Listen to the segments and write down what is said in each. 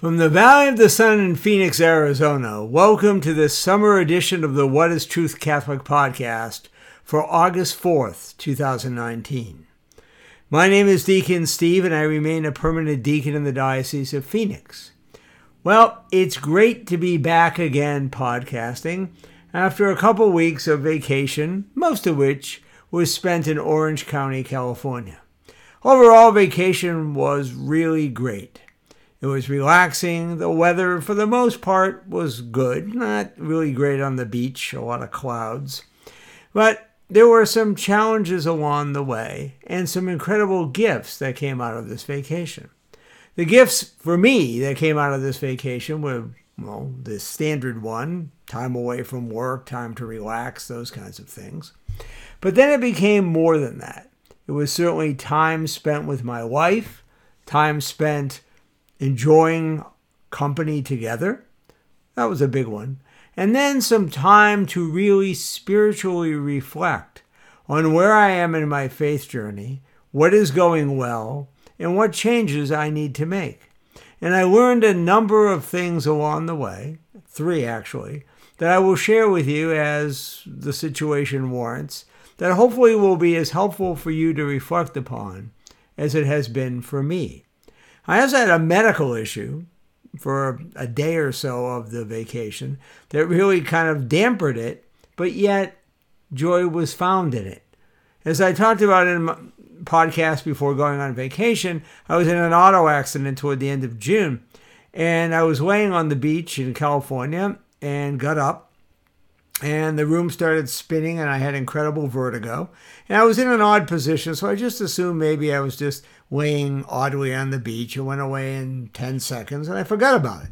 From the Valley of the Sun in Phoenix, Arizona, welcome to this summer edition of the What is Truth Catholic podcast for August 4th, 2019. My name is Deacon Steve, and I remain a permanent deacon in the Diocese of Phoenix. Well, it's great to be back again podcasting after a couple weeks of vacation, most of which was spent in Orange County, California. Overall, vacation was really great. It was relaxing. The weather, for the most part, was good. Not really great on the beach, a lot of clouds. But there were some challenges along the way and some incredible gifts that came out of this vacation. The gifts for me that came out of this vacation were, well, the standard one time away from work, time to relax, those kinds of things. But then it became more than that. It was certainly time spent with my wife, time spent enjoying company together. That was a big one. And then some time to really spiritually reflect on where I am in my faith journey, what is going well, and what changes I need to make. And I learned a number of things along the way, three actually, that I will share with you as the situation warrants, that hopefully will be as helpful for you to reflect upon as it has been for me. I also had a medical issue for a day or so of the vacation that really kind of dampened it, but yet joy was found in it. As I talked about in my podcast before going on vacation, I was in an auto accident toward the end of June, and I was laying on the beach in California and got up and the room started spinning and I had incredible vertigo. And I was in an odd position, so I just assumed maybe I was just laying oddly on the beach. It went away in 10 seconds and I forgot about it.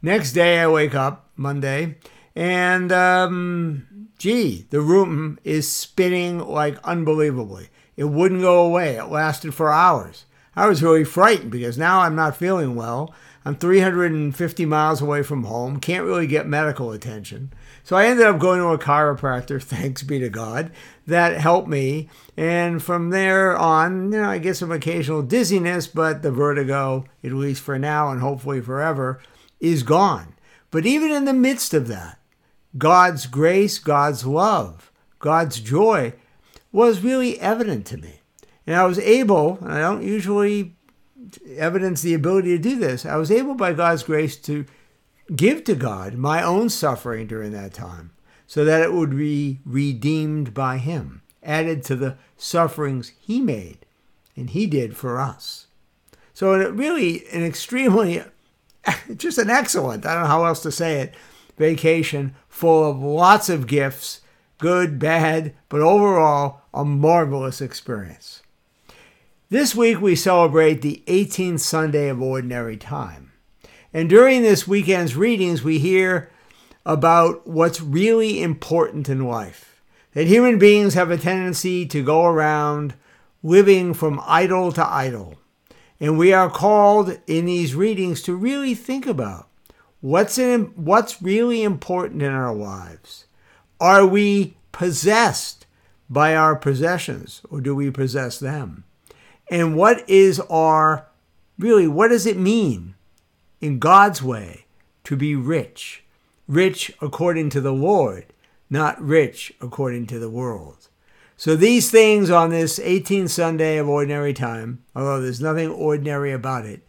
Next day, I wake up, Monday, and um, gee, the room is spinning like unbelievably. It wouldn't go away. It lasted for hours. I was really frightened because now I'm not feeling well. I'm 350 miles away from home, can't really get medical attention. So I ended up going to a chiropractor, thanks be to God, that helped me. And from there on, you know, I get some occasional dizziness, but the vertigo, at least for now and hopefully forever, is gone. But even in the midst of that, God's grace, God's love, God's joy was really evident to me. And I was able, and I don't usually evidence the ability to do this, I was able by God's grace to give to God my own suffering during that time so that it would be redeemed by Him, added to the sufferings He made and He did for us. So, really, an extremely, just an excellent, I don't know how else to say it, vacation full of lots of gifts, good, bad, but overall, a marvelous experience. This week we celebrate the 18th Sunday of Ordinary Time. And during this weekend's readings, we hear about what's really important in life. That human beings have a tendency to go around living from idol to idol. And we are called in these readings to really think about what's, in, what's really important in our lives. Are we possessed by our possessions or do we possess them? And what is our, really, what does it mean in God's way to be rich, rich according to the Lord, not rich according to the world. So these things on this 18th Sunday of ordinary time, although there's nothing ordinary about it,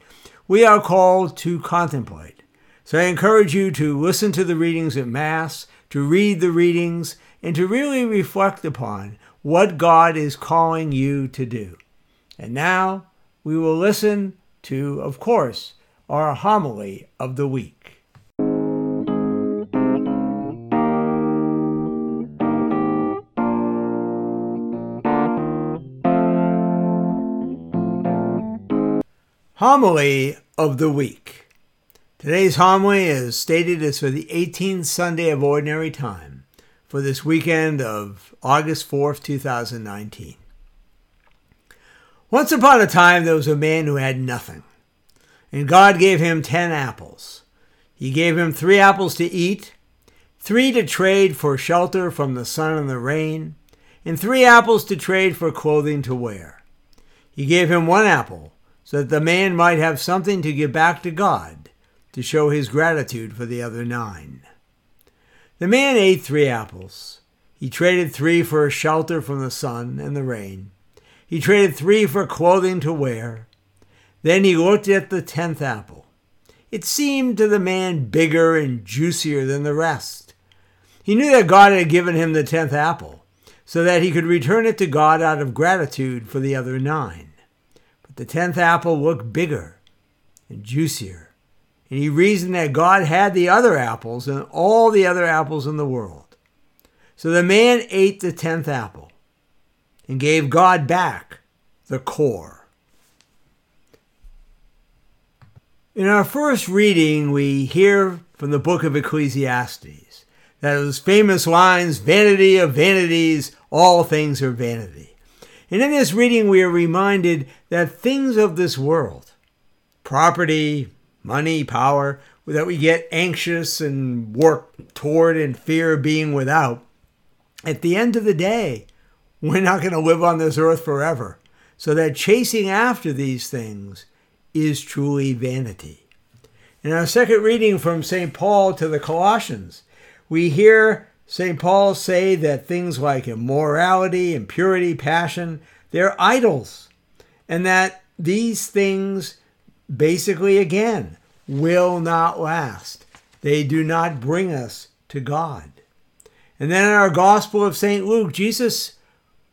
we are called to contemplate. So I encourage you to listen to the readings at Mass, to read the readings, and to really reflect upon what God is calling you to do. And now we will listen to, of course, our homily of the week. Homily of the week. Today's homily is stated as for the 18th Sunday of Ordinary Time for this weekend of August 4th, 2019. Once upon a time, there was a man who had nothing. And God gave him ten apples. He gave him three apples to eat, three to trade for shelter from the sun and the rain, and three apples to trade for clothing to wear. He gave him one apple, so that the man might have something to give back to God, to show his gratitude for the other nine. The man ate three apples. He traded three for a shelter from the sun and the rain. He traded three for clothing to wear. Then he looked at the tenth apple. It seemed to the man bigger and juicier than the rest. He knew that God had given him the tenth apple, so that he could return it to God out of gratitude for the other nine. But the tenth apple looked bigger and juicier, and he reasoned that God had the other apples and all the other apples in the world. So the man ate the tenth apple and gave God back the core. In our first reading, we hear from the book of Ecclesiastes that those famous lines, vanity of vanities, all things are vanity. And in this reading, we are reminded that things of this world, property, money, power, that we get anxious and work toward and fear being without, at the end of the day, we're not going to live on this earth forever. So that chasing after these things is truly vanity. In our second reading from St. Paul to the Colossians, we hear St. Paul say that things like immorality, impurity, passion, they're idols, and that these things basically, again, will not last. They do not bring us to God. And then in our Gospel of St. Luke, Jesus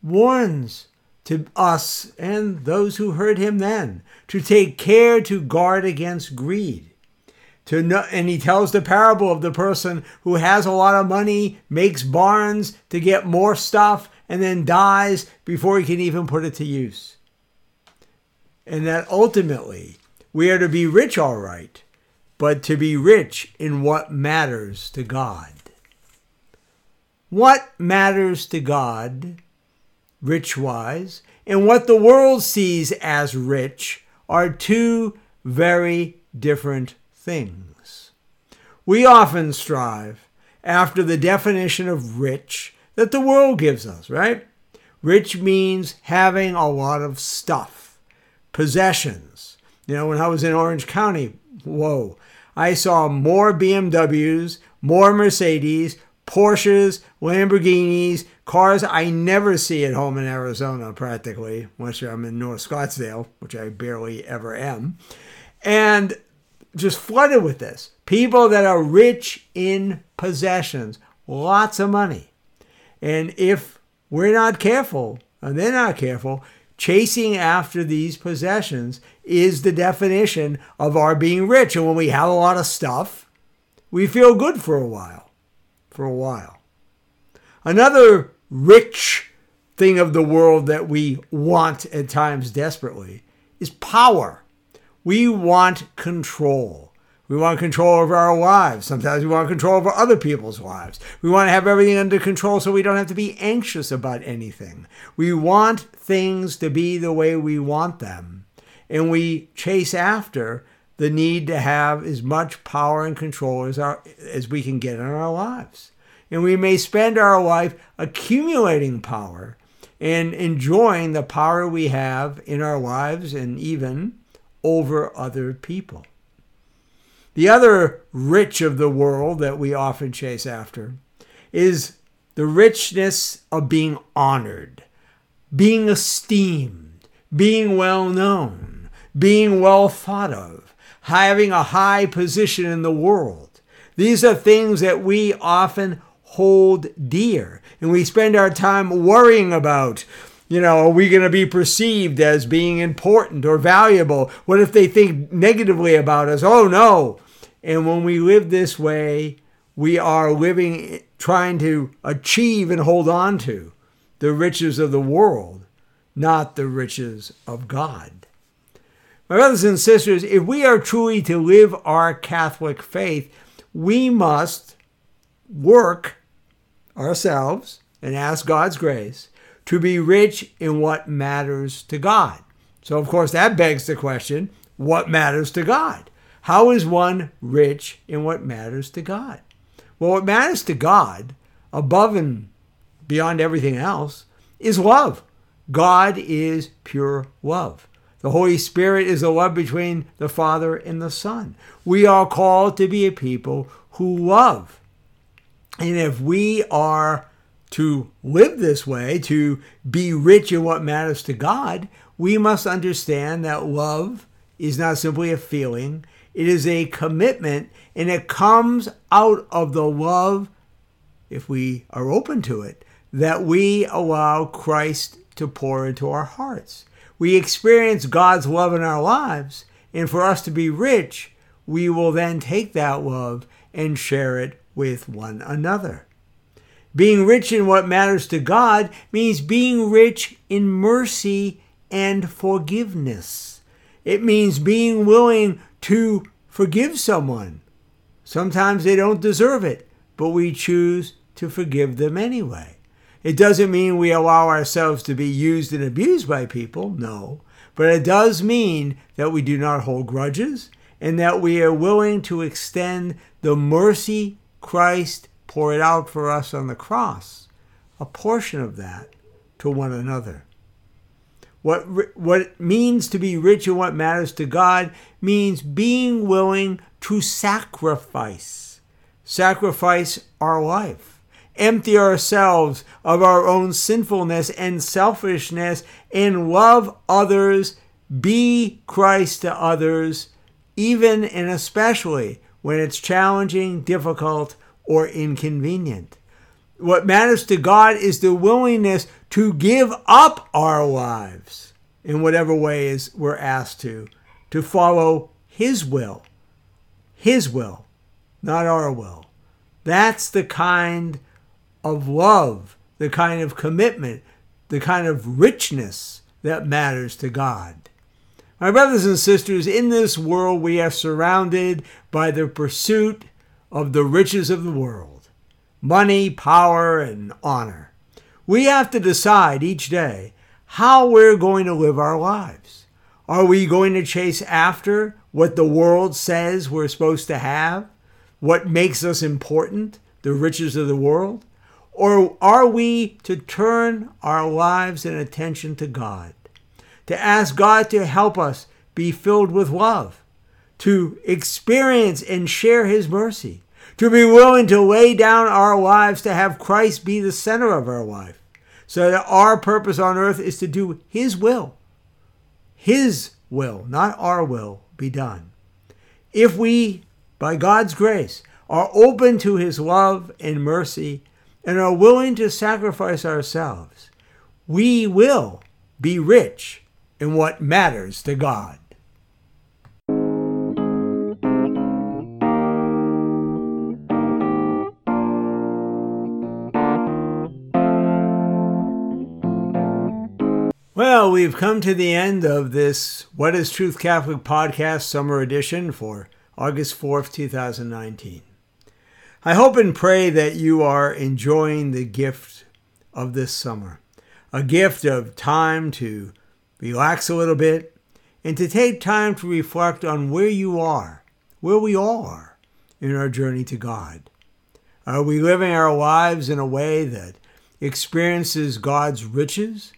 warns to us and those who heard him then to take care to guard against greed. To know, and he tells the parable of the person who has a lot of money, makes barns to get more stuff, and then dies before he can even put it to use. And that ultimately we are to be rich, all right, but to be rich in what matters to God. What matters to God, rich wise, and what the world sees as rich are two very different things. We often strive after the definition of rich that the world gives us, right? Rich means having a lot of stuff, possessions. You know, when I was in Orange County, whoa, I saw more BMWs, more Mercedes, Porsches, Lamborghinis, cars I never see at home in Arizona practically, unless I'm in North Scottsdale, which I barely ever am. And just flooded with this. People that are rich in possessions, lots of money. And if we're not careful, and they're not careful, chasing after these possessions is the definition of our being rich. And when we have a lot of stuff, we feel good for a while. For a while. Another rich thing of the world that we want at times desperately is power. We want control. We want control over our lives. Sometimes we want control over other people's lives. We want to have everything under control so we don't have to be anxious about anything. We want things to be the way we want them. And we chase after the need to have as much power and control as, our, as we can get in our lives. And we may spend our life accumulating power and enjoying the power we have in our lives and even over other people. The other rich of the world that we often chase after is the richness of being honored, being esteemed, being well known, being well thought of, having a high position in the world. These are things that we often hold dear and we spend our time worrying about. You know, are we going to be perceived as being important or valuable? What if they think negatively about us? Oh no. And when we live this way, we are living, trying to achieve and hold on to the riches of the world, not the riches of God. My brothers and sisters, if we are truly to live our Catholic faith, we must work ourselves and ask God's grace to be rich in what matters to God. So, of course, that begs the question what matters to God? How is one rich in what matters to God? Well, what matters to God, above and beyond everything else, is love. God is pure love. The Holy Spirit is the love between the Father and the Son. We are called to be a people who love. And if we are to live this way, to be rich in what matters to God, we must understand that love is not simply a feeling, it is a commitment, and it comes out of the love, if we are open to it, that we allow Christ to pour into our hearts. We experience God's love in our lives, and for us to be rich, we will then take that love and share it with one another. Being rich in what matters to God means being rich in mercy and forgiveness. It means being willing to forgive someone. Sometimes they don't deserve it, but we choose to forgive them anyway. It doesn't mean we allow ourselves to be used and abused by people, no, but it does mean that we do not hold grudges and that we are willing to extend the mercy Christ poured out for us on the cross, a portion of that to one another. What, what it means to be rich in what matters to God means being willing to sacrifice. Sacrifice our life. Empty ourselves of our own sinfulness and selfishness and love others. Be Christ to others, even and especially when it's challenging, difficult, or inconvenient. What matters to God is the willingness to give up our lives in whatever ways we're asked to, to follow His will. His will, not our will. That's the kind of love, the kind of commitment, the kind of richness that matters to God. My brothers and sisters, in this world we are surrounded by the pursuit of the riches of the world money, power, and honor. We have to decide each day how we're going to live our lives. Are we going to chase after what the world says we're supposed to have? What makes us important? The riches of the world? Or are we to turn our lives and attention to God? To ask God to help us be filled with love, to experience and share His mercy, to be willing to lay down our lives to have Christ be the center of our life, so that our purpose on earth is to do His will. His will, not our will, be done. If we, by God's grace, are open to His love and mercy and are willing to sacrifice ourselves, we will be rich in what matters to God. Well, we've come to the end of this What is Truth Catholic podcast summer edition for August 4th, 2019. I hope and pray that you are enjoying the gift of this summer, a gift of time to relax a little bit and to take time to reflect on where you are, where we all are in our journey to God. Are we living our lives in a way that experiences God's riches?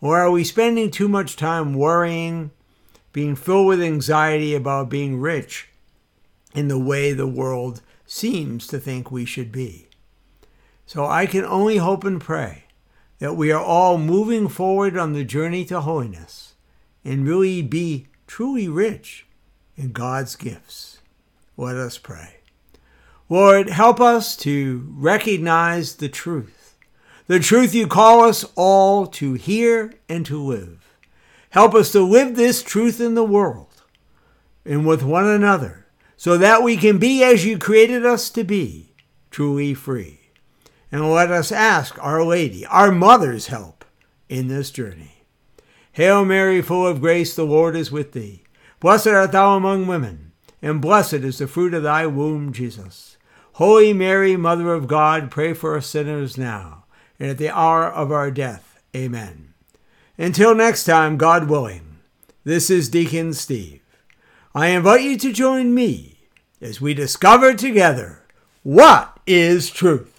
Or are we spending too much time worrying, being filled with anxiety about being rich in the way the world seems to think we should be? So I can only hope and pray that we are all moving forward on the journey to holiness and really be truly rich in God's gifts. Let us pray. Lord, help us to recognize the truth the truth you call us all to hear and to live. Help us to live this truth in the world and with one another so that we can be as you created us to be, truly free. And let us ask Our Lady, our mother's help in this journey. Hail Mary, full of grace, the Lord is with thee. Blessed art thou among women, and blessed is the fruit of thy womb, Jesus. Holy Mary, Mother of God, pray for us sinners now and at the hour of our death. Amen. Until next time, God willing, this is Deacon Steve. I invite you to join me as we discover together what is truth.